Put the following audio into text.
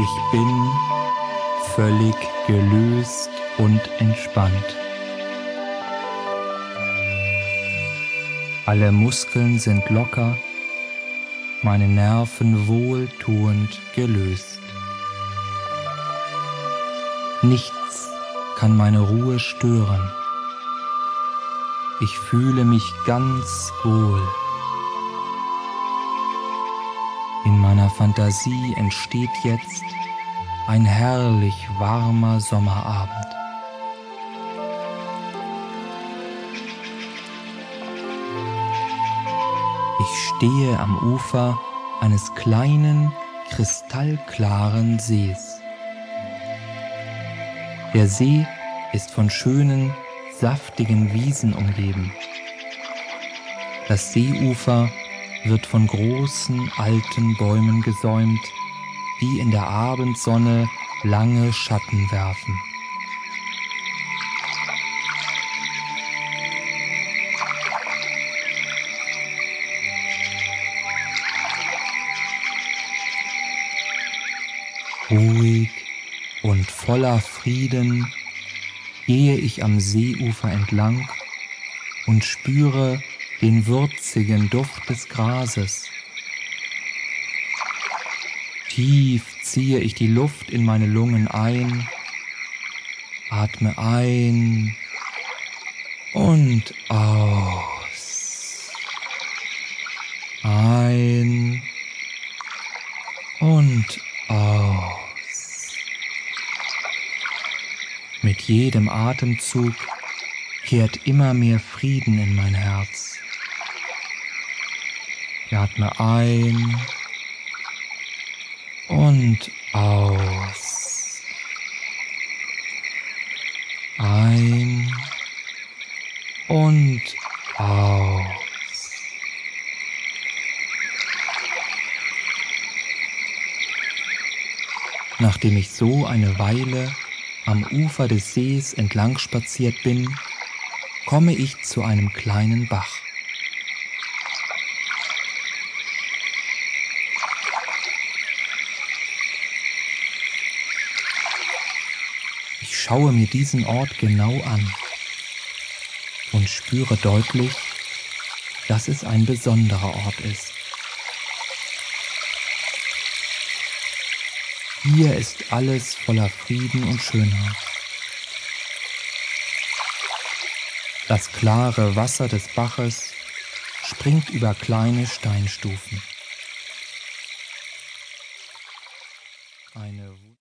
Ich bin völlig gelöst und entspannt. Alle Muskeln sind locker, meine Nerven wohltuend gelöst. Nichts kann meine Ruhe stören. Ich fühle mich ganz wohl. In meiner Fantasie entsteht jetzt ein herrlich warmer Sommerabend. Ich stehe am Ufer eines kleinen, kristallklaren Sees. Der See ist von schönen, saftigen Wiesen umgeben. Das Seeufer wird von großen alten Bäumen gesäumt, die in der Abendsonne lange Schatten werfen. Ruhig und voller Frieden gehe ich am Seeufer entlang und spüre den würzigen Duft des Grases. Tief ziehe ich die Luft in meine Lungen ein, atme ein und aus. Ein und aus. Mit jedem Atemzug kehrt immer mehr Frieden in mein Herz. Ich atme ein und aus. Ein und aus. Nachdem ich so eine Weile am Ufer des Sees entlang spaziert bin, komme ich zu einem kleinen Bach. Ich schaue mir diesen Ort genau an und spüre deutlich, dass es ein besonderer Ort ist. Hier ist alles voller Frieden und Schönheit. Das klare Wasser des Baches springt über kleine Steinstufen. Eine